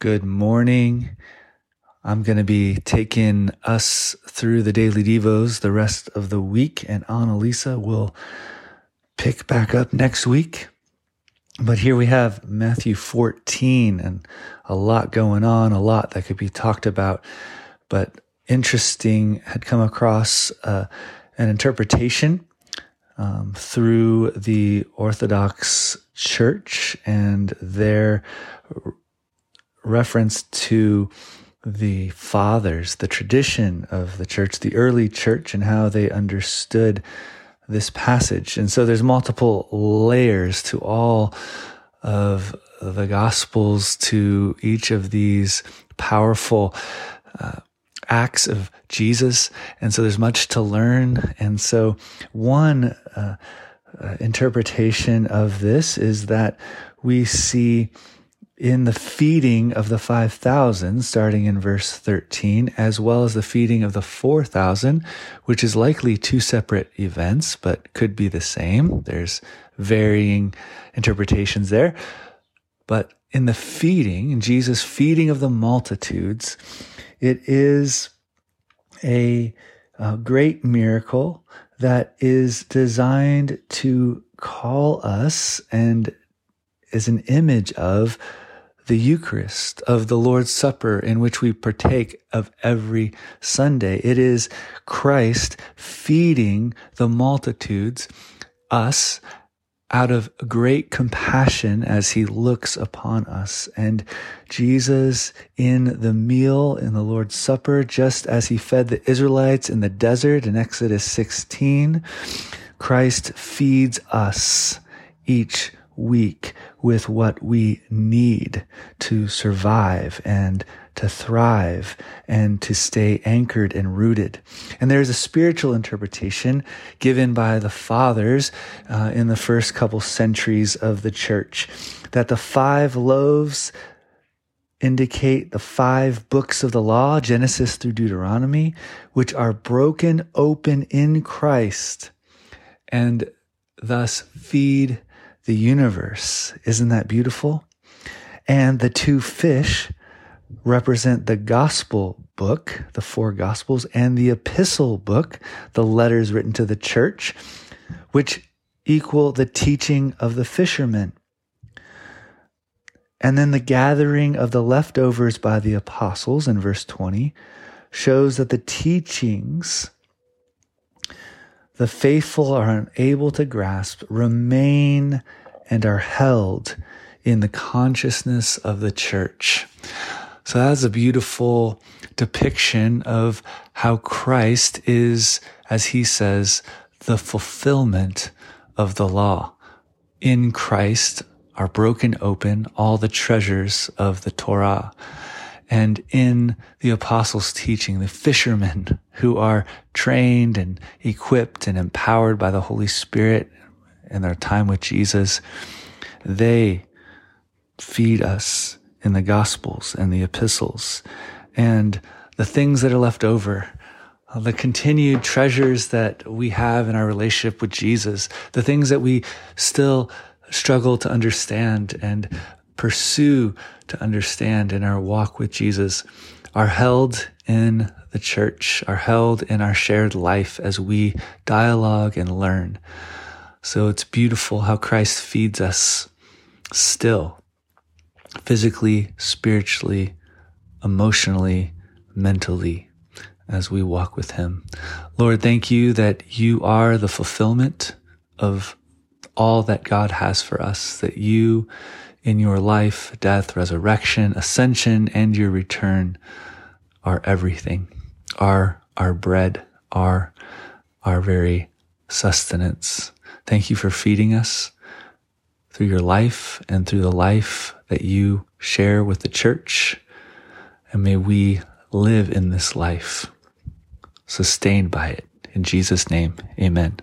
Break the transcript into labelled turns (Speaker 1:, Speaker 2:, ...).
Speaker 1: Good morning. I'm going to be taking us through the daily devos the rest of the week, and Annalisa will pick back up next week. But here we have Matthew 14 and a lot going on, a lot that could be talked about. But interesting, had come across uh, an interpretation um, through the Orthodox Church and their reference to the fathers, the tradition of the church, the early church, and how they understood this passage. And so there's multiple layers to all of the gospels, to each of these powerful uh, acts of Jesus. And so there's much to learn. And so one uh, uh, interpretation of this is that we see in the feeding of the 5,000, starting in verse 13, as well as the feeding of the 4,000, which is likely two separate events, but could be the same. There's varying interpretations there. But in the feeding, in Jesus' feeding of the multitudes, it is a, a great miracle that is designed to call us and is an image of the Eucharist, of the Lord's Supper, in which we partake of every Sunday. It is Christ feeding the multitudes, us, out of great compassion as he looks upon us. And Jesus in the meal in the Lord's Supper, just as he fed the Israelites in the desert in Exodus 16, Christ feeds us each week with what we need to survive and to thrive and to stay anchored and rooted. And there's a spiritual interpretation given by the fathers uh, in the first couple centuries of the church that the five loaves indicate the five books of the law, Genesis through Deuteronomy, which are broken open in Christ and thus feed the universe. Isn't that beautiful? And the two fish represent the gospel book, the four gospels, and the epistle book, the letters written to the church, which equal the teaching of the fishermen. And then the gathering of the leftovers by the apostles in verse 20 shows that the teachings the faithful are unable to grasp, remain and are held in the consciousness of the church. So that's a beautiful depiction of how Christ is, as he says, the fulfillment of the law. In Christ are broken open all the treasures of the Torah and in the apostles' teaching, the fishermen who are trained and equipped and empowered by the Holy Spirit in their time with Jesus, they feed us in the gospels and the epistles. And the things that are left over uh, the continued treasures that we have in our relationship with Jesus, the things that we still struggle to understand and pursue to understand in our walk with Jesus are held in the church, are held in our shared life as we dialogue and learn. So it's beautiful how Christ feeds us still, physically, spiritually, emotionally, mentally, as we walk with Him. Lord, thank you that you are the fulfillment of all that God has for us, that you in your life, death, resurrection, ascension, and your return are everything, are our bread, are our very sustenance. Thank you for feeding us through your life and through the life that you share with the church. And may we live in this life, sustained by it. In Jesus' name, amen.